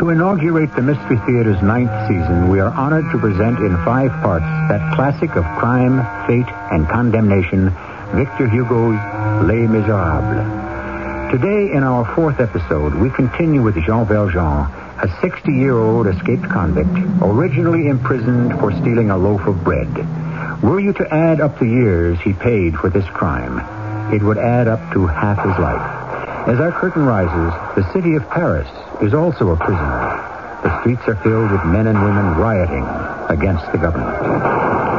To inaugurate the Mystery Theater's ninth season, we are honored to present in five parts that classic of crime, fate, and condemnation, Victor Hugo's Les Miserables. Today, in our fourth episode, we continue with Jean Valjean, a 60-year-old escaped convict, originally imprisoned for stealing a loaf of bread. Were you to add up the years he paid for this crime, it would add up to half his life. As our curtain rises, the city of Paris is also a prisoner. The streets are filled with men and women rioting against the government.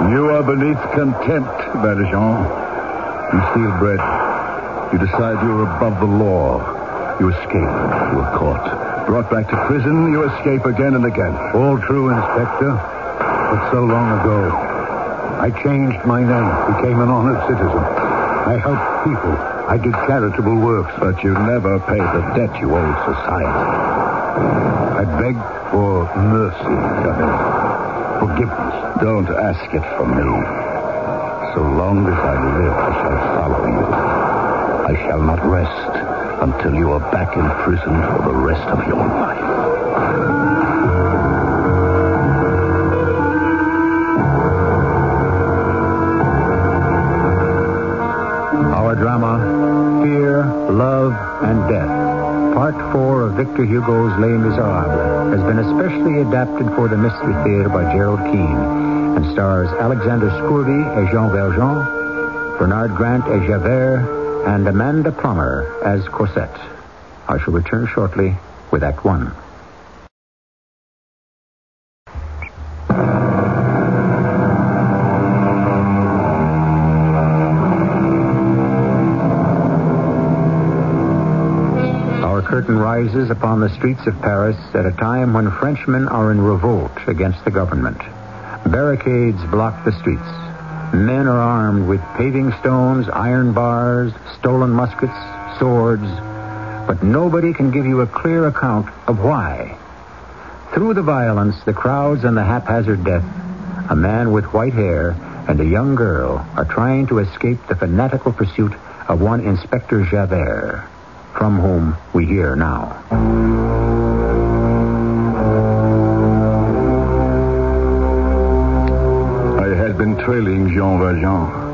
You are beneath contempt, Valjean. You steal bread. You decide you are above the law. You escape. You are caught. Brought back to prison, you escape again and again. All true, Inspector. But so long ago. I changed my name, became an honored citizen. I helped people. I did charitable works. But you never paid the debt you owed society. I begged for mercy. Forgiveness. Don't ask it from me. So long as I live, I shall follow you. I shall not rest until you are back in prison for the rest of your life. Love and Death. Part 4 of Victor Hugo's Les Miserables has been especially adapted for the Mystery Theater by Gerald Keane and stars Alexander Scourby as Jean Valjean, Bernard Grant as Javert, and Amanda Plummer as Cosette. I shall return shortly with Act 1. Rises upon the streets of Paris at a time when Frenchmen are in revolt against the government. Barricades block the streets. Men are armed with paving stones, iron bars, stolen muskets, swords, but nobody can give you a clear account of why. Through the violence, the crowds, and the haphazard death, a man with white hair and a young girl are trying to escape the fanatical pursuit of one Inspector Javert, from whom we hear now. I had been trailing Jean Valjean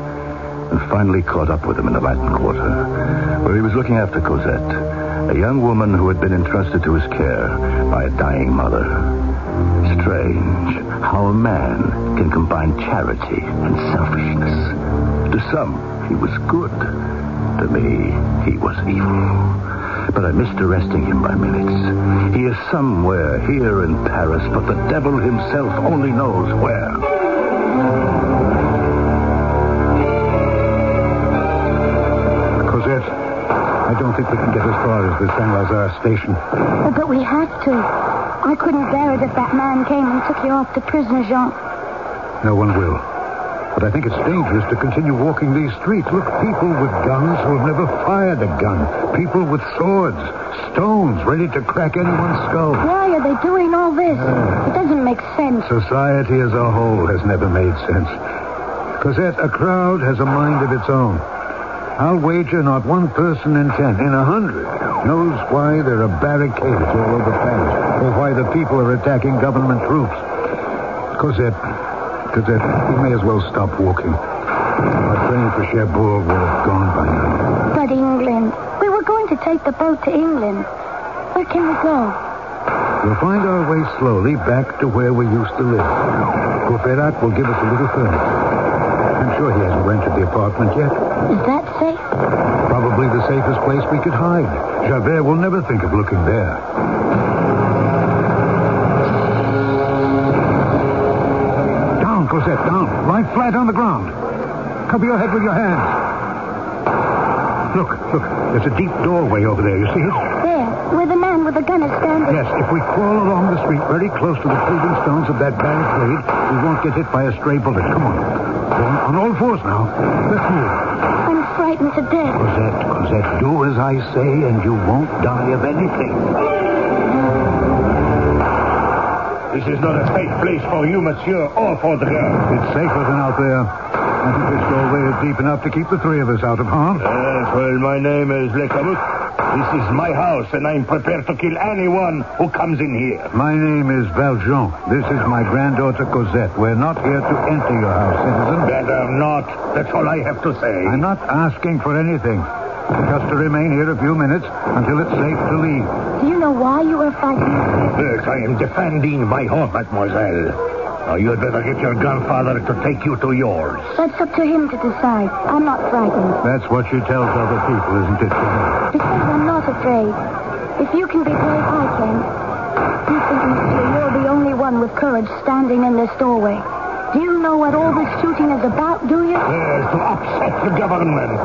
and finally caught up with him in the Latin Quarter, where he was looking after Cosette, a young woman who had been entrusted to his care by a dying mother. Strange how a man can combine charity and selfishness. To some, he was good. To me, he was evil. But I missed arresting him by minutes. He is somewhere here in Paris, but the devil himself only knows where. Cosette, I don't think we can get as far as the Saint Lazare station. Oh, but we have to. I couldn't bear it if that man came and took you off to prison, Jean. No one will. But I think it's dangerous to continue walking these streets. Look, people with guns who have never fired a gun. People with swords, stones ready to crack anyone's skull. Why are they doing all this? It doesn't make sense. Society as a whole has never made sense. Cosette, a crowd has a mind of its own. I'll wager not one person in ten, in a hundred, knows why there are barricades all over Paris, or why the people are attacking government troops. Cosette, We may as well stop walking. Our train for Cherbourg will have gone by now. But England. We were going to take the boat to England. Where can we go? We'll find our way slowly back to where we used to live. Courfeyrac will give us a little furniture. I'm sure he hasn't rented the apartment yet. Is that safe? Probably the safest place we could hide. Javert will never think of looking there. Down. Lie flat on the ground. Cover your head with your hands. Look, look. There's a deep doorway over there. You see it? There, where the man with the gun is standing. Yes, if we crawl along the street very close to the paving stones of that barricade, We won't get hit by a stray bullet. Come on. On, on all fours now. Let's move. I'm frightened to death. Cosette, Cosette, do as I say, and you won't die of anything. This is not a safe place for you, monsieur, or for the girl. It's safer than out there. I think this doorway is deep enough to keep the three of us out of harm. Yes, well, my name is Le Cabuc. This is my house, and I'm prepared to kill anyone who comes in here. My name is Valjean. This is my granddaughter Cosette. We're not here to enter your house, citizen. Better not. That's all I have to say. I'm not asking for anything. Just to remain here a few minutes until it's safe to leave. Do you know why you are fighting? Yes, I am defending my home, mademoiselle. Now, you had better get your grandfather to take you to yours. That's up to him to decide. I'm not frightened. That's what she tells other people, isn't it? Because I'm not afraid. If you can be brave, I can. You think, monsieur, you're the only one with courage standing in this doorway. Do you know what all this shooting is about, do you? Yes, to upset the government.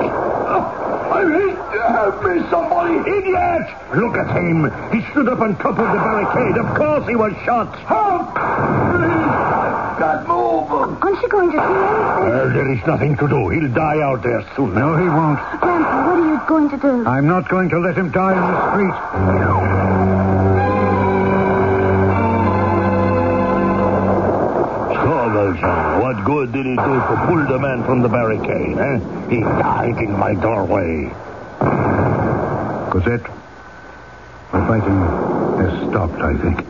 Hate to help me, somebody. Idiot! Look at him. He stood up on top of the barricade. Of course he was shot. Help! Can't move. Aren't you going to do anything? Well, there is nothing to do. He'll die out there soon. No, he won't. Grandpa, what are you going to do? I'm not going to let him die in the street. So, Valjean, what good did it do to pull the man from the barricade, eh? He died in my doorway. Cosette, the fighting has stopped, I think.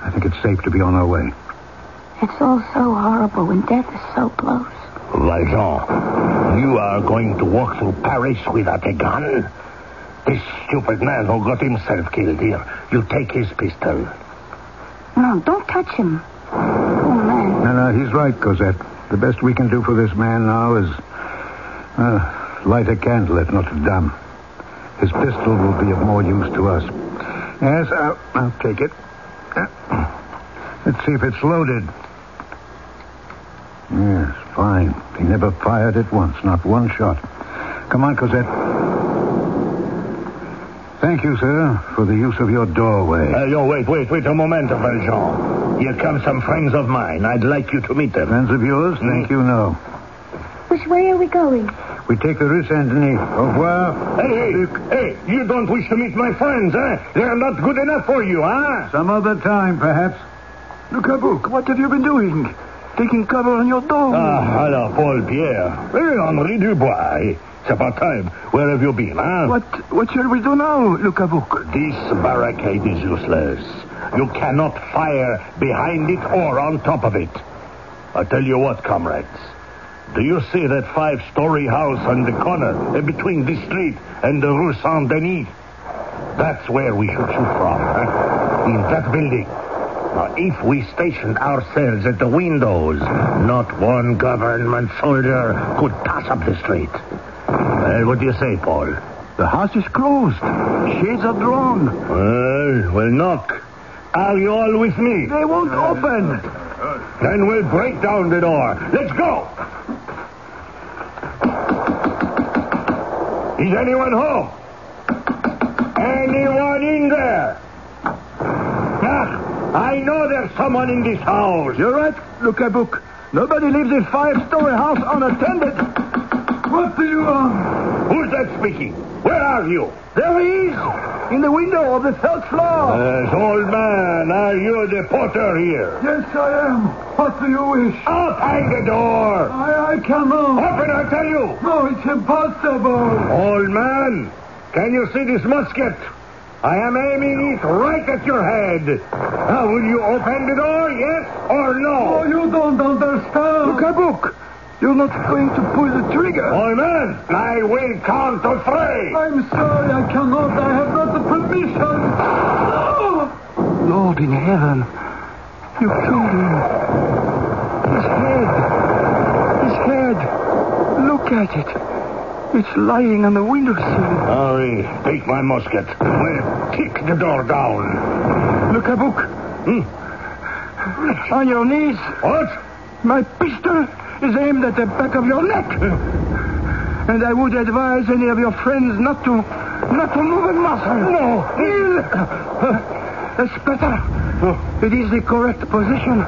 I think it's safe to be on our way. It's all so horrible when death is so close. Valjean, you are going to walk through Paris without a gun? This stupid man who got himself killed here, you take his pistol. No, don't touch him. He's right, Cosette. The best we can do for this man now is uh, light a candle at Notre Dame. His pistol will be of more use to us. Yes, I'll, I'll take it. Uh, let's see if it's loaded. Yes, fine. He never fired it once, not one shot. Come on, Cosette. Thank you, sir, for the use of your doorway. Uh, yo, wait, wait, wait a moment, Valjean. Here come some friends of mine. I'd like you to meet them. Friends of yours? Thank you, no. Which way are we going? We take the Rue Saint-Denis. Au revoir. Hey, hey, hey, you don't wish to meet my friends, eh? They're not good enough for you, huh? Some other time, perhaps. Le Cabuc, what have you been doing? Taking cover on your dog. Ah, alors, Paul Pierre. Hey, Henri Dubois. It's about time. Where have you been, huh? What what shall we do now, Le Cabuc? This barricade is useless. You cannot fire behind it or on top of it. I tell you what, comrades. Do you see that five-story house on the corner uh, between this street and the Rue Saint-Denis? That's where we should shoot from, huh? In that building. Now, if we stationed ourselves at the windows, not one government soldier could pass up the street. Well, what do you say, Paul? The house is closed. Shades are drawn. Well, we'll knock. Are you all with me? They won't open. Then we'll break down the door. Let's go. Is anyone home? Anyone in there? Ah, I know there's someone in this house. You're right, Le Cabuc. Nobody leaves a five-story house unattended. What do you want? Who's that speaking? Where are you? There he is, in the window of the third floor. Yes, old man, are you the porter here? Yes, I am. What do you wish? Open the door. I, I cannot. Open, I tell you. No, it's impossible. Old man, can you see this musket? I am aiming it right at your head. Now, will you open the door, yes or Oh, no? you don't understand. Le Cabuc, you're not going to pull the trigger. Man, I will count to three. I'm sorry, I cannot. I have not the permission. No! Lord in heaven, you killed him. His head. His head. Look at it. It's lying on the windowsill. Hurry, take my musket. We'll kick the door down. Le Cabuc. Hmm? On your knees. What? My pistol is aimed at the back of your neck. And I would advise any of your friends not to not to move a muscle. No. Il. That's uh, better. It is the correct position.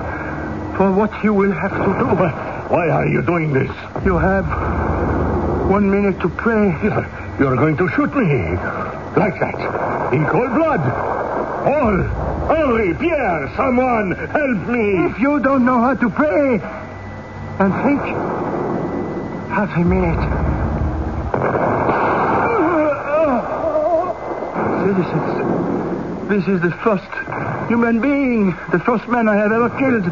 for what you will have to do. Why are you doing this? You have one minute to pray. You're going to shoot me. Like that. In cold blood. Paul, Henri, Pierre, someone help me. If you don't know how to pray and think, half a minute. Citizens, this is the first human being, the first man I have ever killed.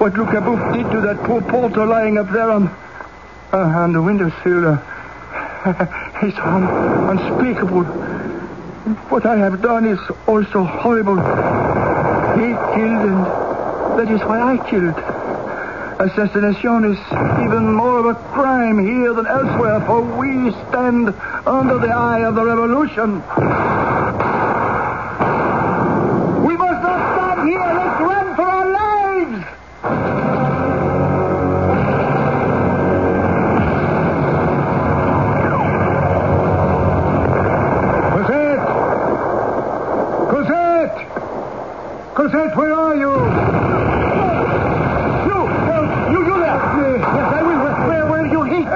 What Le Cabuc did to that poor porter lying up there on, uh, on the windowsill uh, is un- unspeakable. What I have done is also horrible. He killed, and that is why I killed. Assassination is even more of a crime here than elsewhere, for we stand under the eye of the revolution. We must not stop here. Let's run for our lives. Cosette! Cosette! Cosette, where are you uh, you, you there. Yes, I will. Where, where you hit?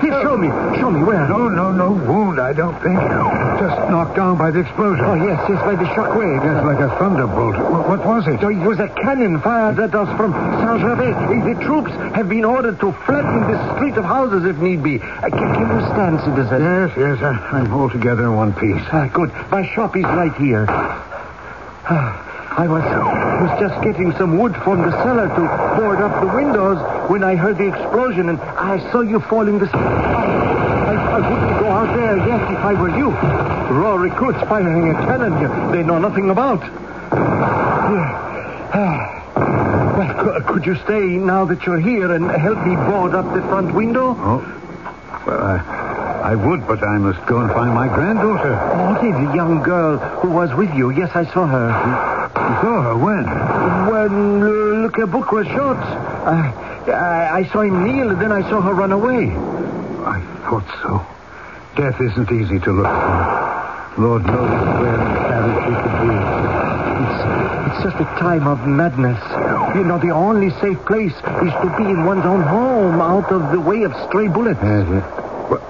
Here, show me. Show me where. No, no, no wound, I don't think. Just knocked down by the explosion. Oh, yes, yes, by the shockwave. Yes, like a thunderbolt. Wh- What was it? So it was a cannon fired at us from Saint-Gervais. The troops have been ordered to flatten this street of houses if need be. Uh, can, can you stand, citizen? Yes, yes, I, I'm altogether in one piece. Ah, good. My shop is right here. Ah, I was, was just getting some wood from the cellar to board up the windows when I heard the explosion and I saw you falling the... I, wouldn't go out there yet if I were you. Raw recruits firing a cannon they know nothing about. Ah. Well, could you stay now that you're here and help me board up the front window? Oh, well, I, I would, but I must go and find my granddaughter. What is the young girl who was with you? Yes, I saw her. You saw her when? When uh, Le Cabuc was shot, I, I, I saw him kneel, and then I saw her run away. Thought so. Death isn't easy to look for. Lord knows where in Paris she could be. It's, it's just a time of madness. You know, the only safe place is to be in one's own home, out of the way of stray bullets. Yes, yes. Well,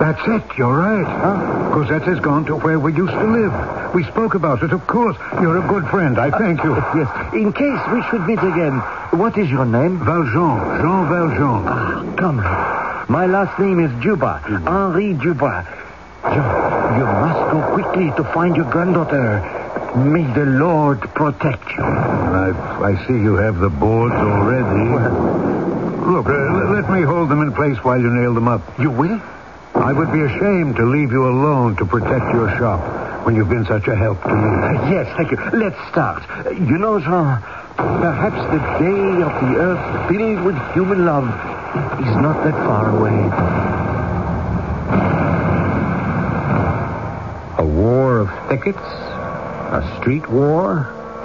that's it. You're right. Huh? Cosette has gone to where we used to live. We spoke about it, of course. You're a good friend. I thank you. Yes, in case we should meet again. What is your name? Valjean. Jean Valjean. Ah, comrade. My last name is Juba, Henri Juba. Jean, you must go quickly to find your granddaughter. May the Lord protect you. I, I see you have the boards already. Look, uh, let me hold them in place while you nail them up. You will? I would be ashamed to leave you alone to protect your shop when you've been such a help to me. Yes, thank you. Let's start. You know, Jean, perhaps the day of the earth filled with human love is not that far away. A war of thickets? A street war?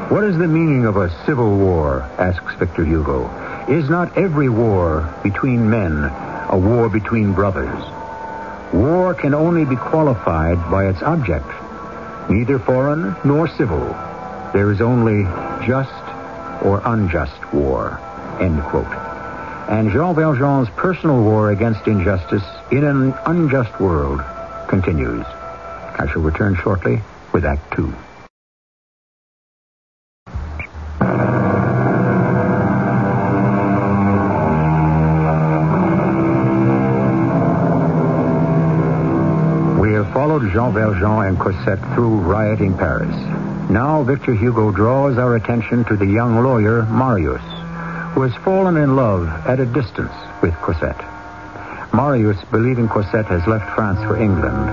What is the meaning of a civil war? asks Victor Hugo. Is not every war between men a war between brothers? War can only be qualified by its object, neither foreign nor civil. There is only just or unjust war. End quote. And Jean Valjean's personal war against injustice in an unjust world continues. I shall return shortly with Act Two. We have followed Jean Valjean and Cosette through rioting Paris. Now Victor Hugo draws our attention to the young lawyer, Marius, who has fallen in love at a distance with Cosette. Marius, believing Cosette has left France for England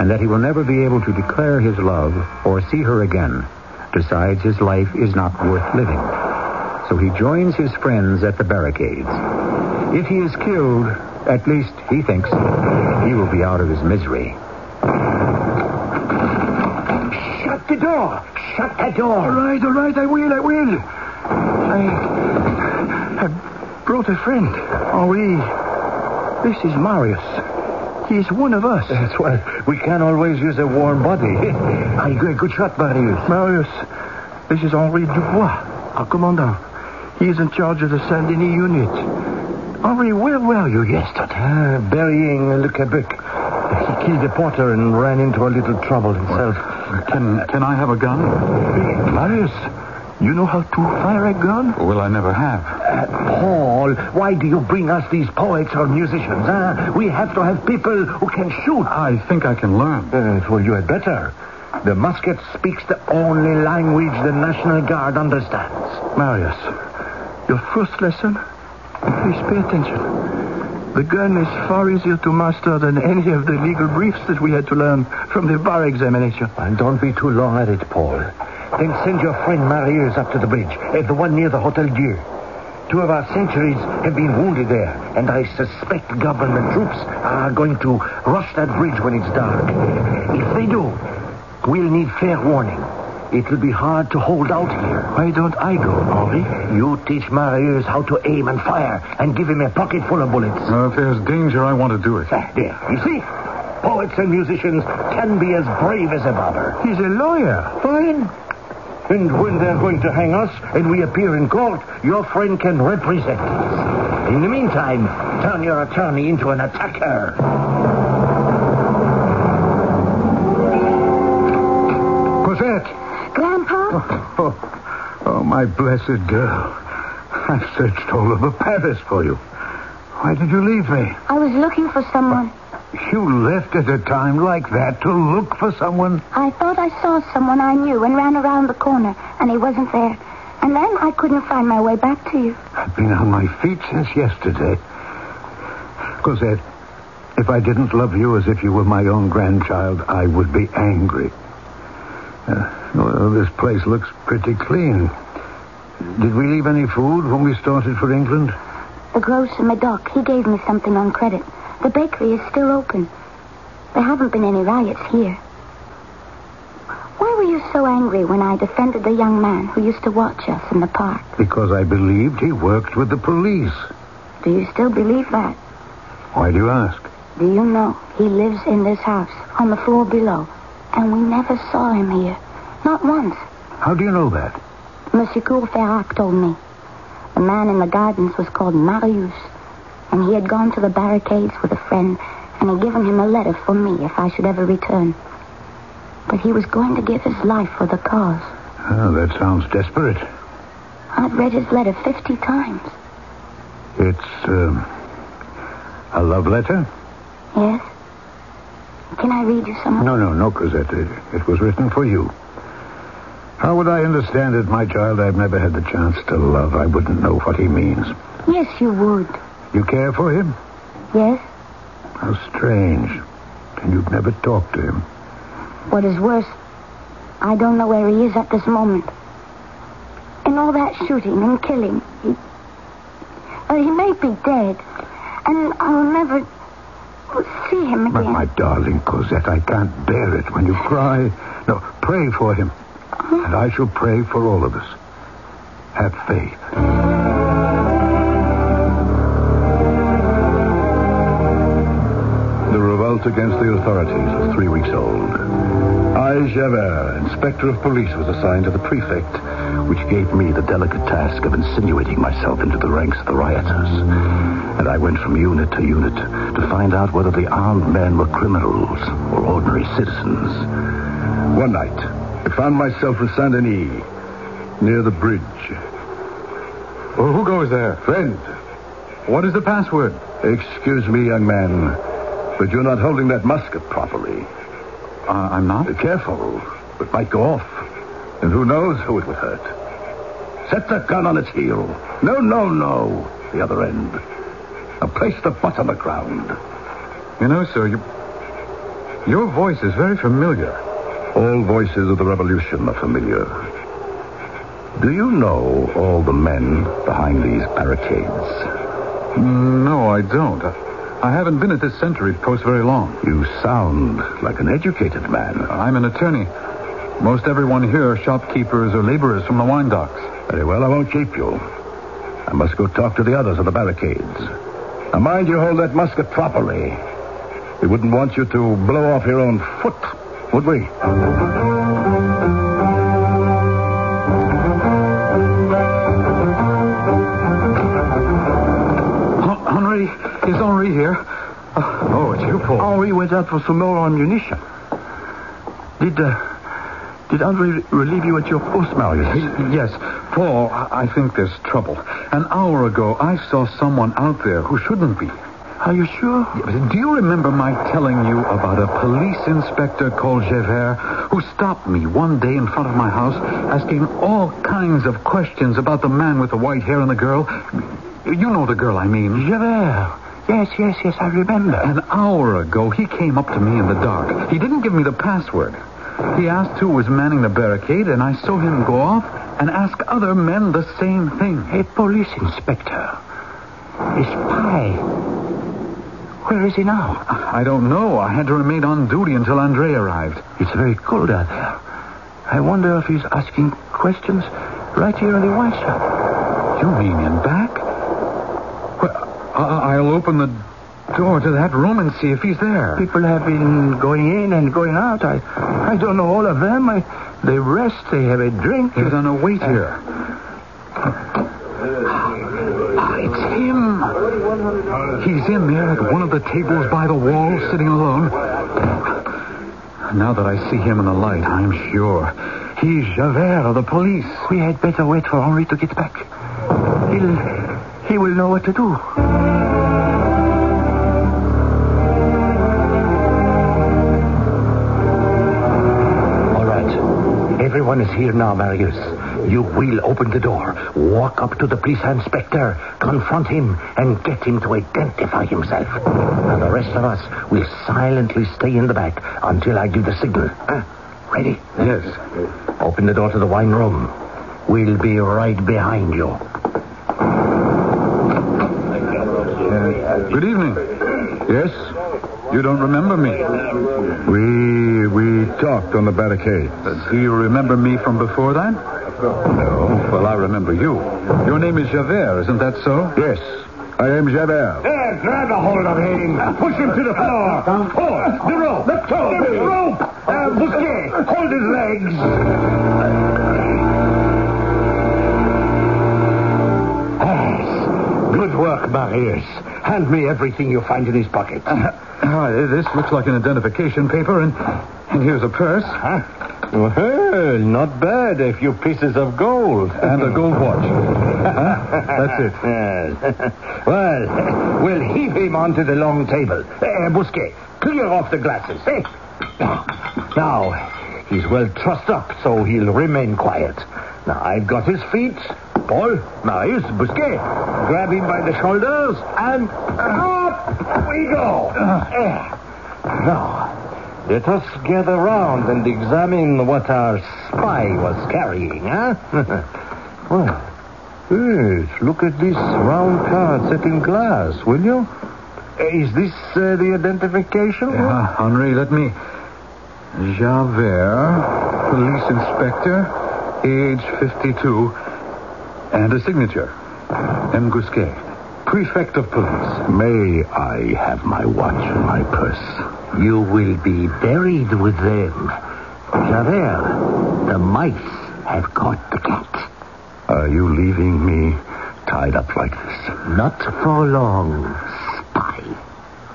and that he will never be able to declare his love or see her again, decides his life is not worth living. So he joins his friends at the barricades. If he is killed, at least he thinks he will be out of his misery. Shut the door! Shut the door! All right, all right, I will, I will. I, I brought a friend, Henri. This is Marius. He is one of us. That's why we can't always use a warm body. Aye, good, good shot, Marius. Marius, this is Henri Dubois, our commandant. He is in charge of the Saint Denis unit. Henri, where were you yesterday? Uh, burying Le Cabuc. He killed a porter and ran into a little trouble himself. Can can I have a gun? Marius, you know how to fire a gun? Well, I never have. Uh, Paul, why do you bring us these poets or musicians? Huh? We have to have people who can shoot. I think I can learn. Uh, well, you had better. The musket speaks the only language the National Guard understands. Marius, your first lesson? Please pay attention. The gun is far easier to master than any of the legal briefs that we had to learn from the bar examination. And don't be too long at it, Paul. Then send your friend Marius up to the bridge, at the one near the Hotel Dieu. Two of our sentries have been wounded there, and I suspect government troops are going to rush that bridge when it's dark. If they do, we'll need fair warning. It'll be hard to hold out here. Why don't I go, Henri? You teach Marius how to aim and fire, and give him a pocket full of bullets. Uh, if there's danger, I want to do it. Ah, there, you see? Poets and musicians can be as brave as a barber. He's a lawyer. Fine. And when they're going to hang us and we appear in court, your friend can represent us. In the meantime, turn your attorney into an attacker. Grandpa? Oh, oh, my blessed girl. I've searched all over Paris for you. Why did you leave me? I was looking for someone. You left at a time like that to look for someone? I thought I saw someone I knew and ran around the corner, and he wasn't there. And then I couldn't find my way back to you. I've been on my feet since yesterday. Cosette, if I didn't love you as if you were my own grandchild, I would be angry. Uh, well, this place looks pretty clean. Did we leave any food when we started for England? The grocer Medoc, he gave me something on credit. The bakery is still open. There haven't been any riots here. Why were you so angry when I defended the young man who used to watch us in the park? Because I believed he worked with the police. Do you still believe that? Why do you ask? Do you know he lives in this house on the floor below? And we never saw him here. Not once. How do you know that? Monsieur Courfeyrac told me. The man in the gardens was called Marius. And he had gone to the barricades with a friend and had given him a letter for me if I should ever return. But he was going to give his life for the cause. Oh, that sounds desperate. I've read his letter 50 times. It's, um, a love letter? Yes? Can I read you some? No, no, no, Cosette. It, it was written for you. How would I understand it, my child? I've never had the chance to love. I wouldn't know what he means. Yes, you would. You care for him? Yes? How strange. And you've never talked to him. What is worse, I don't know where he is at this moment. In all that shooting and killing, he. Uh, he may be dead. And I'll never see him again. But my darling Cosette, I can't bear it when you cry. No, pray for him. And I shall pray for all of us. Have faith. The revolt against the authorities was three weeks old. I, Javert, inspector of police, was assigned to the prefect, which gave me the delicate task of insinuating myself into the ranks of the rioters. And I went from unit to unit to find out whether the armed men were criminals or ordinary citizens. One night, I found myself in Saint Denis, near the bridge. Well, who goes there? Friend, What is the password? excuse me, young man, but you're not holding that musket properly. Uh, I'm not. Be careful. It might go off. And who knows who it would hurt. Set the gun on its heel. No, no, no. The other end. Now place the butt on the ground. You know, sir, you, your voice is very familiar. All voices of the revolution are familiar. Do you know all the men behind these barricades? No, I don't. I, haven't been at this sentry post very long. You sound like an educated man. I'm an attorney. Most everyone here are shopkeepers or laborers from the wine docks. Very well, I won't keep you. I must go talk to the others on the barricades. Now, mind you hold that musket properly. We wouldn't want you to blow off your own foot, would we? Henri, is Henri here? Uh, oh, it's you, Paul. Henri went out for some more ammunition. Did uh, did Andre relieve you at your post, Marius? Yes. Paul, I think there's trouble. An hour ago, I saw someone out there who shouldn't be. Are you sure? Do you remember my telling you about a police inspector called Javert who stopped me one day in front of my house asking all kinds of questions about the man with the white hair and the girl? You know the girl I mean. Javert. Yes, yes, yes, I remember. An hour ago, he came up to me in the dark. He didn't give me the password. He asked who was manning the barricade, and I saw him go off and ask other men the same thing. A police inspector. A spy. Where is he now? I don't know. I had to remain on duty until Andre arrived. It's very cold out there. I wonder if he's asking questions right here in the wine shop. You mean in back? Well, I- I'll open the door to that room and see if he's there. People have been going in and going out. I, I don't know all of them. I, they rest, they have a drink. He's on a wait uh, here. Ah, it's him. He's in there at one of the tables by the wall, sitting alone. Now that I see him in the light, I'm sure. He's Javert of the police. We had better wait for Henri to get back. He'll, he will know what to do. All right. Everyone is here now, Marius. You will open the door, walk up to the police inspector, confront him, and get him to identify himself. And the rest of us will silently stay in the back until I give the signal. Huh? Ready? Yes. Open the door to the wine room. We'll be right behind you. Good evening. Yes? You don't remember me? We we talked on the barricade. Uh, do you remember me from before that? No. Well, I remember you. Your name is Javert, isn't that so? Yes, I am Javert. There, grab a hold of him. Push him to the floor. Down, Hold the rope. Let go. The rope. Uh, Bousquet, hold his legs. Yes. Good work, Marius. Hand me everything you find in his pocket. Ah, this looks like an identification paper, and, and here's a purse. Huh? Well, not bad. A few pieces of gold. And a gold watch. Huh? That's it. Yes. well, we'll heave him onto the long table. Uh, Bousquet, clear off the glasses, eh? Now, he's well trussed up, so he'll remain quiet. Now, I've got his feet. Paul, Marius, Bousquet, grab him by the shoulders, and up we go. Eh. Now, let us gather round and examine what our spy was carrying, huh? well, yes, look at this round card set in glass, will you? Uh, Is this uh, the identification? Yeah, Henri, let me. Javert, police inspector, age 52, and a signature. M. Gousquet, prefect of police. May I have my watch and my purse? You will be buried with them. Javert, the mice have caught the cat. Are you leaving me tied up like this? Not for long, spy.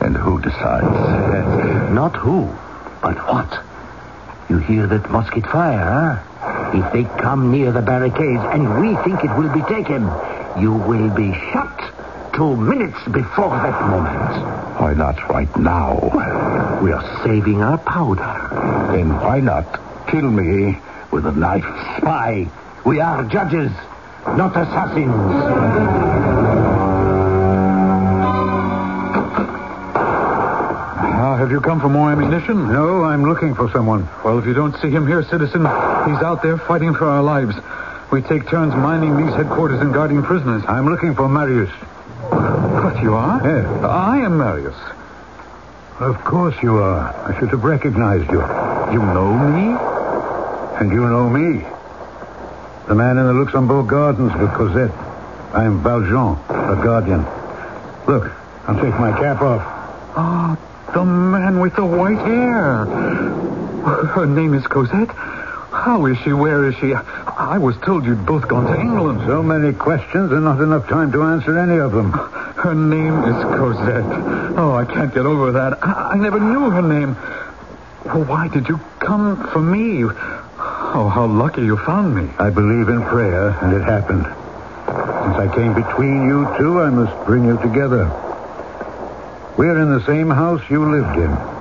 And who decides? Not who, but what. You hear that musket fire, huh? If they come near the barricades and we think it will be taken, you will be shot two minutes before that moment. Why not right now? We are saving our powder. Then why not kill me with a knife? Spy, we are judges, not assassins. Ah, have you come for more ammunition? No, I'm looking for someone. Well, if you don't see him here, citizen, he's out there fighting for our lives. We take turns mining these headquarters and guarding prisoners. I'm looking for Marius. What, you are? Yes. I am Marius. Of course you are. I should have recognized you. You know me? And you know me. The man in the Luxembourg Gardens with Cosette. I'm Valjean, a guardian. Look, I'll take my cap off. Ah, the man with the white hair. Her name is Cosette. How is she? Where is she? I was told you'd both gone to England. So many questions and not enough time to answer any of them. Her name is Cosette. Oh, I can't get over that. I, I never knew her name. Well, why did you come for me? Oh, how lucky you found me. I believe in prayer, and it happened. Since I came between you two, I must bring you together. We're in the same house you lived in.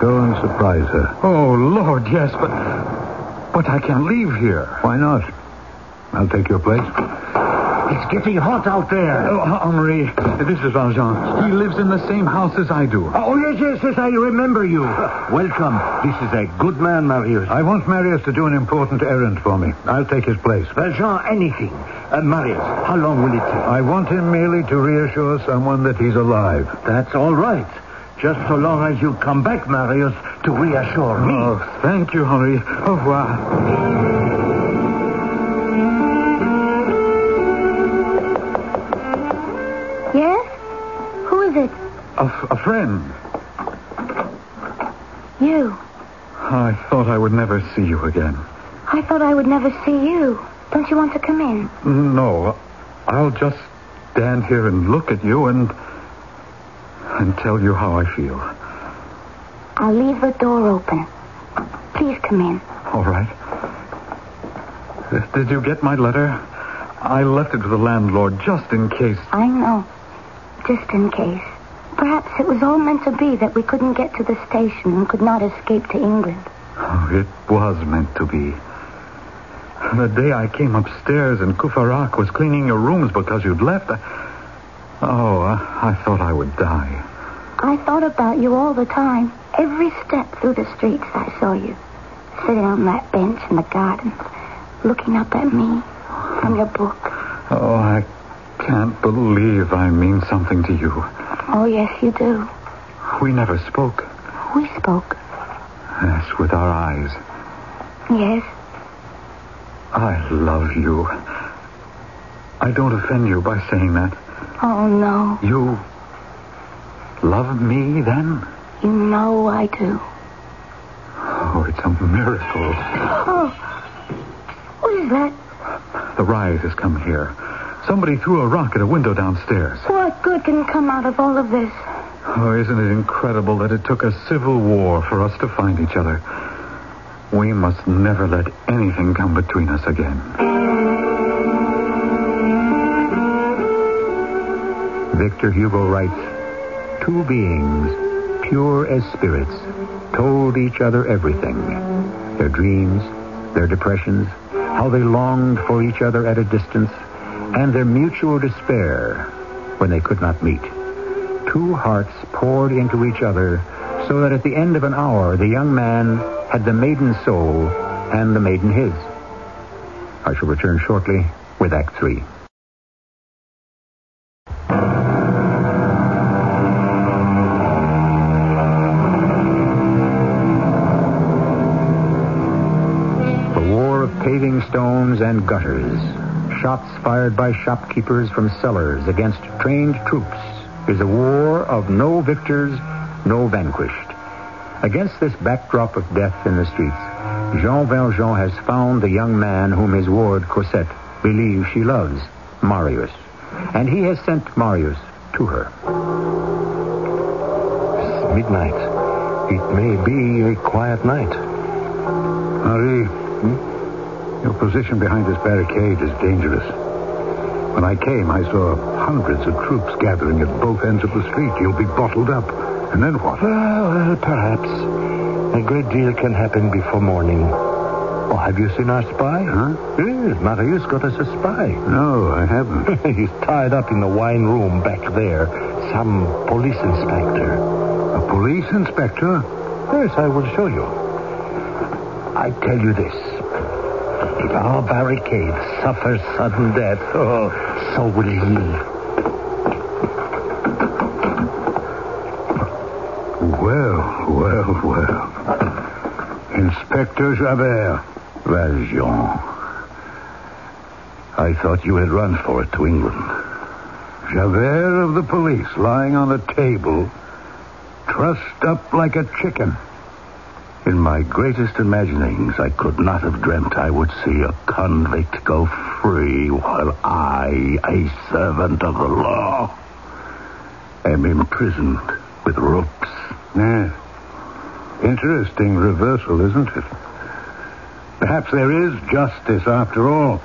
Go and surprise her. Oh, Lord, yes, but. But I can't leave here. Why not? I'll take your place. It's getting hot out there. Oh, Henri, this is Valjean. He lives in the same house as I do. Oh, yes, yes, yes, I remember you. Welcome. This is a good man, Marius. I want Marius to do an important errand for me. I'll take his place. Valjean, anything. Uh, Marius, how long will it take? I want him merely to reassure someone that he's alive. That's all right. Just so long as you come back, Marius, to reassure me. Oh, thank you, Henri. Au revoir. Yes? Who is it? A, f- a friend. You. I thought I would never see you again. I thought I would never see you. Don't you want to come in? No, I'll just stand here and look at you and. And tell you how I feel. I'll leave the door open. Please come in. All right. Did you get my letter? I left it with the landlord just in case. I know. Just in case. Perhaps it was all meant to be that we couldn't get to the station and could not escape to England. Oh, it was meant to be. The day I came upstairs and Courfeyrac was cleaning your rooms because you'd left, I... Oh, I, I thought I would die. I thought about you all the time. Every step through the streets I saw you. Sitting on that bench in the gardens, looking up at me from your book. Oh, I can't believe I mean something to you. Oh, yes, you do. We never spoke. We spoke. Yes, with our eyes. Yes. I love you. I don't offend you by saying that. Oh, no. You love me then? You know I do. Oh, it's a miracle. Oh. What is that? The riot has come here. Somebody threw a rock at a window downstairs. What good can come out of all of this? Oh, isn't it incredible that it took a civil war for us to find each other? We must never let anything come between us again. Victor Hugo writes, Two beings, pure as spirits, told each other everything. Their dreams, their depressions, how they longed for each other at a distance, and their mutual despair when they could not meet. Two hearts poured into each other so that at the end of an hour the young man had the maiden's soul and the maiden his. I shall return shortly with Act Three. Shots fired by shopkeepers from cellars against trained troops, is a war of no victors, no vanquished. Against this backdrop of death in the streets, Jean Valjean has found the young man whom his ward, Cosette, believes she loves, Marius. And he has sent Marius to her. It's midnight. It may be a quiet night. Position behind this barricade is dangerous. When I came, I saw hundreds of troops gathering at both ends of the street. You'll be bottled up. And then what? Well, well, perhaps. A great deal can happen before morning. Oh, have you seen our spy? Huh? Yes, Marius got us a spy. No, I haven't. He's tied up in the wine room back there. Some police inspector. A police inspector? Yes, I will show you. I tell you this. If our barricade suffers sudden death, oh, so will he. Well, well, well. Inspector Javert. Valjean. I thought you had run for it to England. Javert of the police lying on a table, trussed up like a chicken. In my greatest imaginings, I could not have dreamt I would see a convict go free while I, a servant of the law, am imprisoned with ropes. Yes. Interesting reversal, isn't it? Perhaps there is justice after all.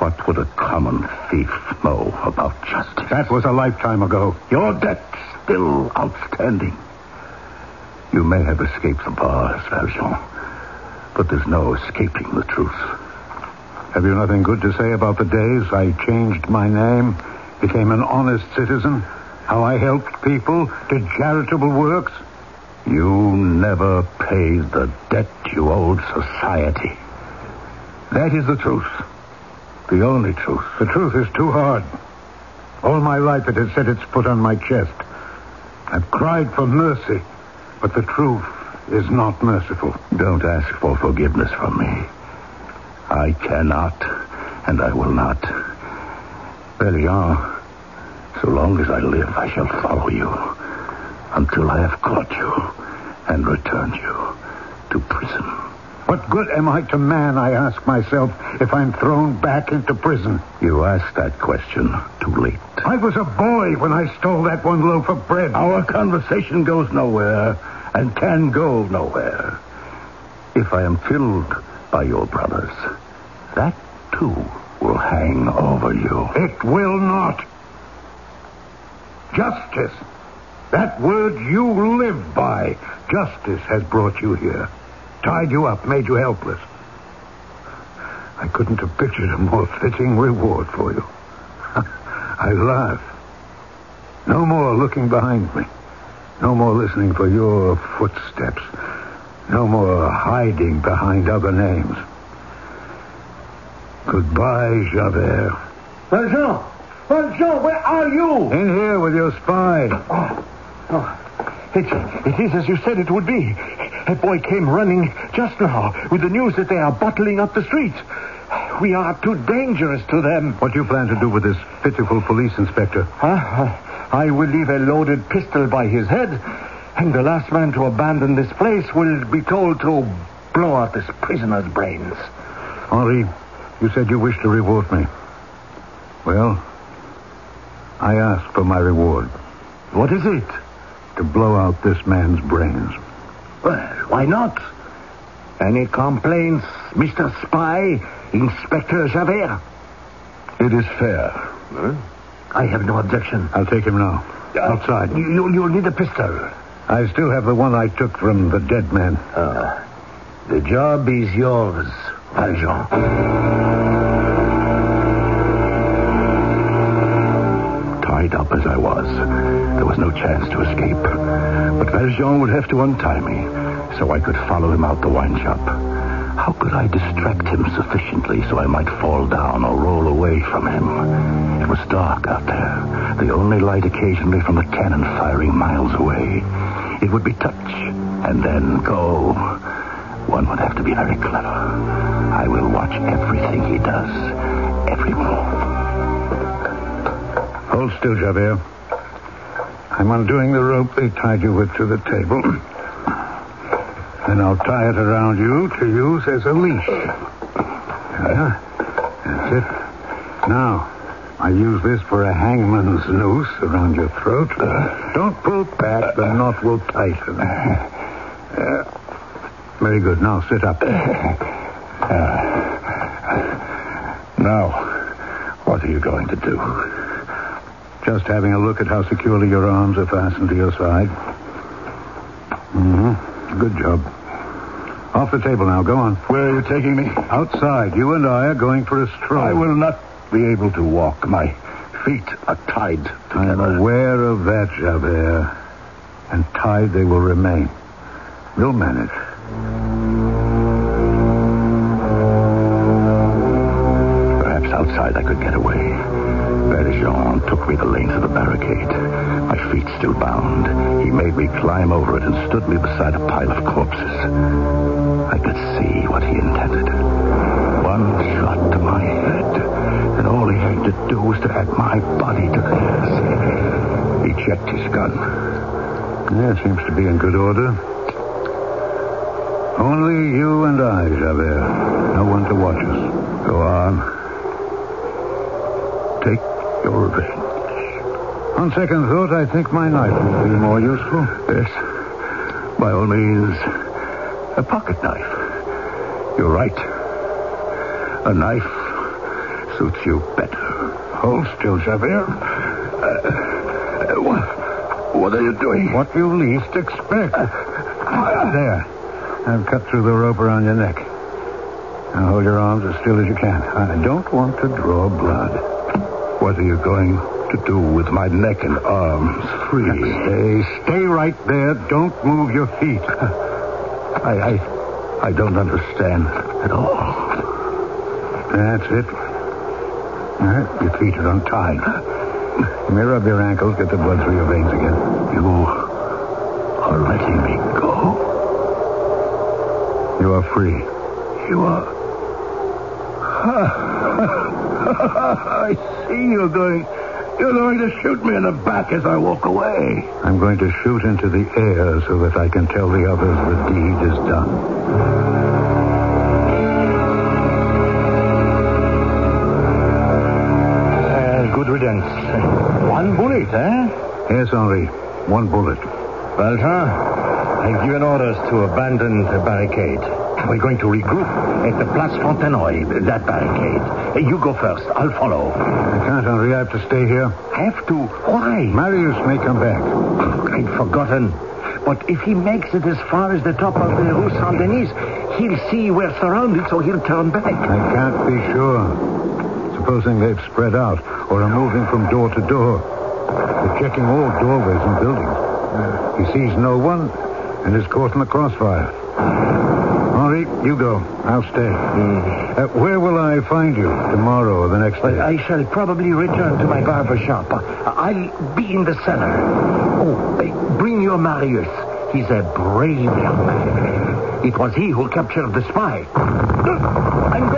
What would a common thief know about justice? That was a lifetime ago. Your debt's still outstanding. You may have escaped the bars, Valjean, but there's no escaping the truth. Have you nothing good to say about the days I changed my name, became an honest citizen? How I helped people, did charitable works? You never paid the debt you owed society. That is the truth. The only truth. The truth is too hard. All my life it has set its foot on my chest. I've cried for mercy, but the truth is not merciful. Don't ask for forgiveness from me. I cannot, and I will not. Valjean, so long as I live, I shall follow you until I have caught you and returned you to prison. What good am I to man, I ask myself, if I'm thrown back into prison? You asked that question too late. I was a boy when I stole that one loaf of bread. Our conversation goes nowhere and can go nowhere. If I am killed by your brothers, that too will hang over you. It will not. Justice. That word you live by. Justice has brought you here. Tied you up, made you helpless. I couldn't have pictured a more fitting reward for you. I laugh. No more looking behind me. No more listening for your footsteps. No more hiding behind other names. Goodbye, Javert. Valjean! Valjean, where are you? In here with your spy. Oh, oh. It, it is as you said it would be. A boy came running just now with the news that they are bottling up the streets. We are too dangerous to them. What do you plan to do with this pitiful police inspector? Huh? I will leave a loaded pistol by his head, and the last man to abandon this place will be told to blow out this prisoner's brains. Henri, you said you wished to reward me. Well, I ask for my reward. What is it? To blow out this man's brains. Well, why not? Any complaints, Mr. Spy, Inspector Javert? It is fair. Huh? I have no objection. I'll take him now. Uh, Outside. You, you'll need a pistol. I still have the one I took from the dead man. Uh, the job is yours, Valjean. Tied up as I was, there was no chance to escape. But Valjean would have to untie me so I could follow him out the wine shop. How could I distract him sufficiently so I might fall down or roll away from him? It was dark out there, the only light occasionally from the cannon firing miles away. It would be touch and then go. One would have to be very clever. I will watch everything he does, every move. Hold still, Javert. I'm undoing the rope they tied you with to the table. Then I'll tie it around you to use as a leash. Yeah, that's it. Now, I use this for a hangman's noose around your throat. Don't pull back, the knot will tighten. Uh, very good. Now sit up. Now, what are you going to do? Just having a look at how securely your arms are fastened to your side. Mm-hmm. Good job. Off the table now. Go on. Where are you taking me? Outside. You and I are going for a stroll. I will not be able to walk. My feet are tied I am aware of that, Javert. And tied they will remain. We'll manage. Perhaps outside I could get away. Valjean took me the length of the barricade. My feet still bound. He made me climb over it and stood me beside a pile of corpses. I could see what he intended. One shot to my head, and all he had to do was to add my body to theirs. He checked his gun. Yeah, seems to be in good order. Only you and I, Javert. No one to watch us. Go on. Take your. On second thought, I think my knife will be more useful. Yes. By all means, a pocket knife. You're right. A knife suits you better. Hold still, Javert. Uh, uh, what, what are you doing? What you least expect. Uh, uh, there. I've cut through the rope around your neck. Now hold your arms as still as you can. I don't want to draw blood. What are you going to do with my neck and arms free? Stay, stay right there. Don't move your feet. I, I, I don't understand at all. That's it. Right, your feet are untied. You may rub your ankles, get the blood through your veins again. You are letting me go. You are free. You are. I see you're going. You're going to shoot me in the back as I walk away. I'm going to shoot into the air so that I can tell the others the deed is done. Good riddance. One bullet, eh? Yes, Henri. One bullet. Well, sir, I've given orders to abandon the barricade. We're going to regroup at the Place Fontenoy, that barricade. You go first. I'll follow. I can't, Henri. I have to stay here. Have to? Why? Marius may come back. Ah, I'd forgotten. But if he makes it as far as the top of the Rue Saint Denis, he'll see we're surrounded, so he'll turn back. I can't be sure. Supposing they've spread out or are moving from door to door. They're checking all doorways and buildings. He sees no one and is caught in the crossfire. You go. I'll stay. Uh, where will I find you? Tomorrow or the next day? I shall probably return to my barber shop. I'll be in the cellar. Oh, bring your Marius. He's a brave young man. It was he who captured the spy. I'm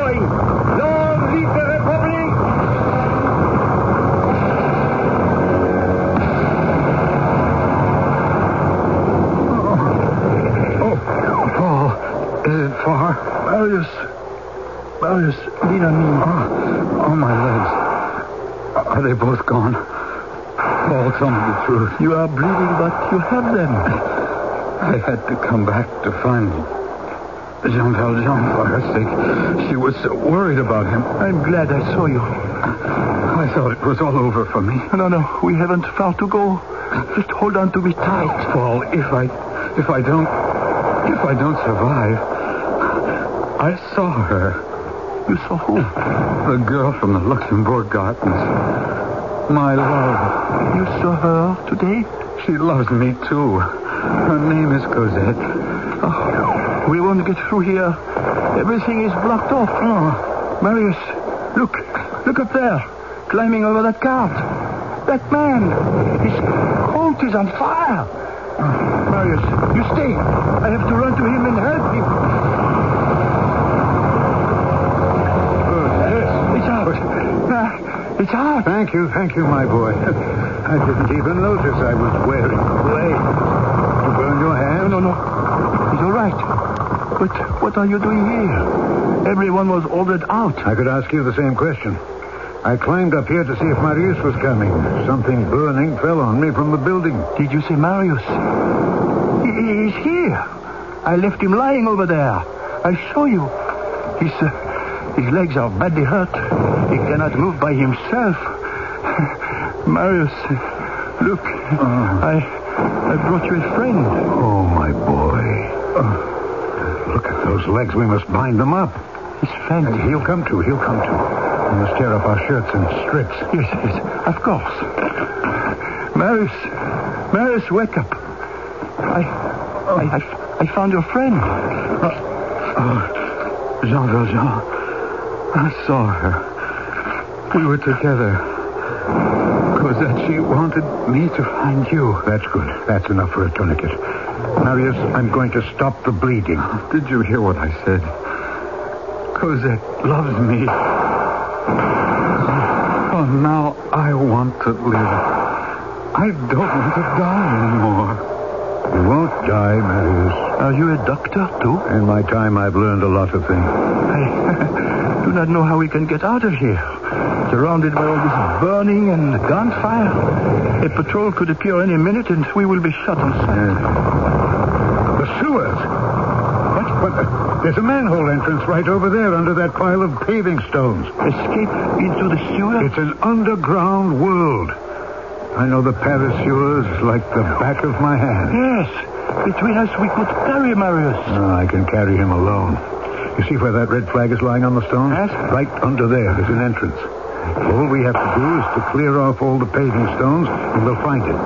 Marius. Marius, lean on me. Oh, oh, my legs. Are they both gone? Paul, tell me the truth. You are bleeding, but you have them. I had to come back to find Jean Valjean for her sake. She was so worried about him. I'm glad I saw you. I thought it was all over for me. No, no, we haven't far to go. Just hold on to me tight. Paul, if I if I don't if I don't survive, I saw her. You saw who? The girl from the Luxembourg Gardens. My love. You saw her today? She loves me too. Her name is Cosette. Oh, we won't get through here. Everything is blocked off. Oh, Marius, look. Look up there. Climbing over that cart. That man. His coat is on fire. Oh, Marius, you stay. I have to run to him and help him. It's out. Thank you, thank you, my boy. I didn't even notice I was wearing clay. You burn your hands? No, no, no. All right. But what are you doing here? Everyone was ordered out. I could ask you the same question. I climbed up here to see if Marius was coming. Something burning fell on me from the building. Did you see Marius? He, he- he's here. I left him lying over there. I saw you. He's... uh, his legs are badly hurt. He cannot move by himself. Marius, look. Uh-huh. I, I brought you a friend. Oh, my boy. Uh, look at those legs. We must bind them up. His friend. And he'll come to. He'll come to. We must tear up our shirts and strips. Yes, yes, of course. Marius, Marius, wake up. I, I, I, I found your friend. Uh, uh, Jean Valjean. I saw her. We were together. Cosette, she wanted me to find you. That's good. That's enough for a tourniquet. Marius, I'm going to stop the bleeding. Oh, did you hear what I said? Cosette loves me. Oh, now I want to live. I don't want to die anymore. You won't die, Marius. Are you a doctor, too? In my time, I've learned a lot of things. I do not know how we can get out of here. Surrounded by all this burning and gunfire. A patrol could appear any minute and we will be shot on sight. The sewers. What? What? There's a manhole entrance right over there under that pile of paving stones. Escape into the sewer? It's an underground world. I know the Paris sewers like the back of my hand. Yes. Between us, we could carry Marius. Oh, I can carry him alone. You see where that red flag is lying on the stone? Yes. Right under there. There's an entrance. All we have to do is to clear off all the paving stones, and we'll find it.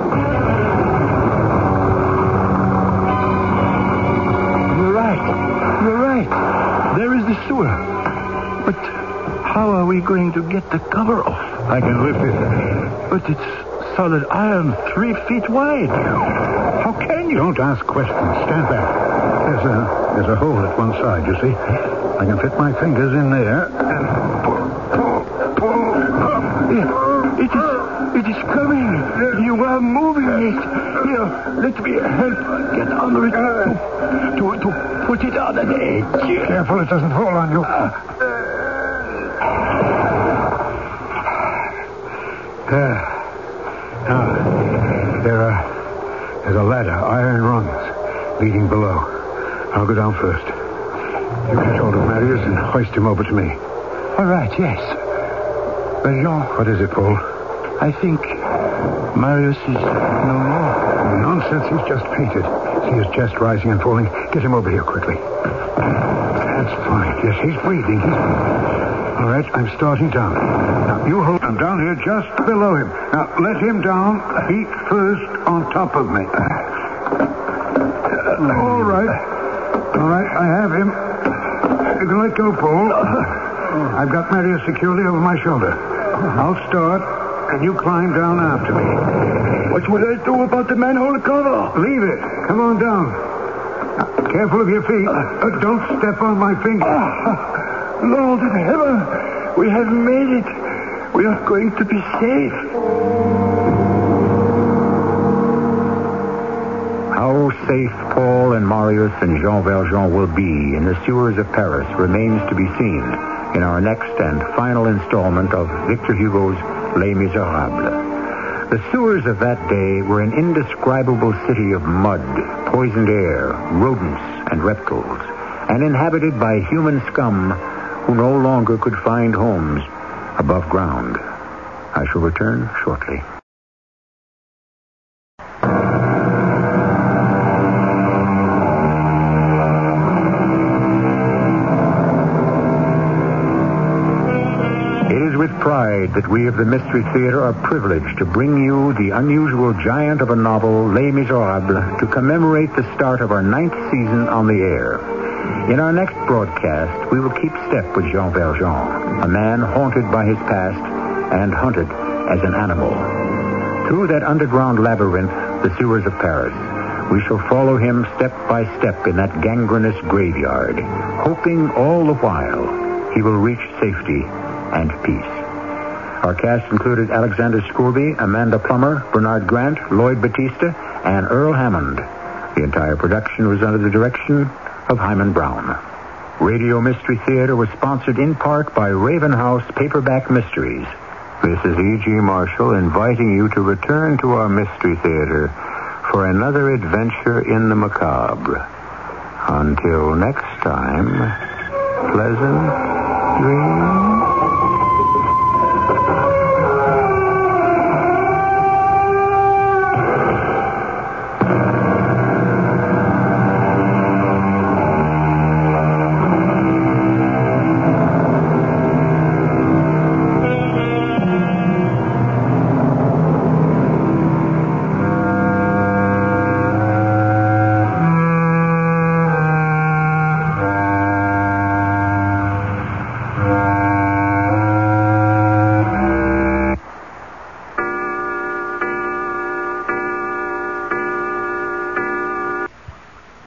You're right. You're right. There is the sewer. But how are we going to get the cover off? I can lift it. But it's solid iron three feet wide. How can you? Don't ask questions. Stand back. There's a there's a hole at one side, you see? I can fit my fingers in there and pull, pull, pull up. It is, it is coming. You are moving it. Here, let me help get under it to, to, to put it on an edge. Careful it doesn't fall on you. There. Now, there are, there's a ladder, iron rungs, leading below. I'll go down first. You catch hold of Marius and hoist him over to me. All right, yes. But Jean... What is it, Paul? I think Marius is no more. Nonsense, he's just fainted. See his chest rising and falling. Get him over here quickly. That's fine. Yes, he's breathing. He's All right, I'm starting down. Now, you hold. I'm down here just below him. Now, let him down feet first on top of me. All right. All right, I have him. You can let go, Paul. I've got Marius securely over my shoulder. I'll start, and you climb down after me. What will I do about the manhole cover? Leave it. Come on down. Now, careful of your feet. Uh, don't step on my finger. Ah, Lord in heaven, we have made it. We are going to be safe. Safe Paul and Marius and Jean Valjean will be in the sewers of Paris remains to be seen in our next and final installment of Victor Hugo's Les Miserables. The sewers of that day were an indescribable city of mud, poisoned air, rodents, and reptiles, and inhabited by human scum who no longer could find homes above ground. I shall return shortly. That we of the Mystery Theater are privileged to bring you the unusual giant of a novel, Les Miserables, to commemorate the start of our ninth season on the air. In our next broadcast, we will keep step with Jean Valjean, a man haunted by his past and hunted as an animal. Through that underground labyrinth, the sewers of Paris, we shall follow him step by step in that gangrenous graveyard, hoping all the while he will reach safety and peace. Our cast included Alexander Scourby, Amanda Plummer, Bernard Grant, Lloyd Battista, and Earl Hammond. The entire production was under the direction of Himan Brown. Radio Mystery Theater was sponsored in part by Raven House Paperback Mysteries. This is E.G. Marshall inviting you to return to our Mystery Theater for another adventure in the macabre. Until next time, pleasant dreams.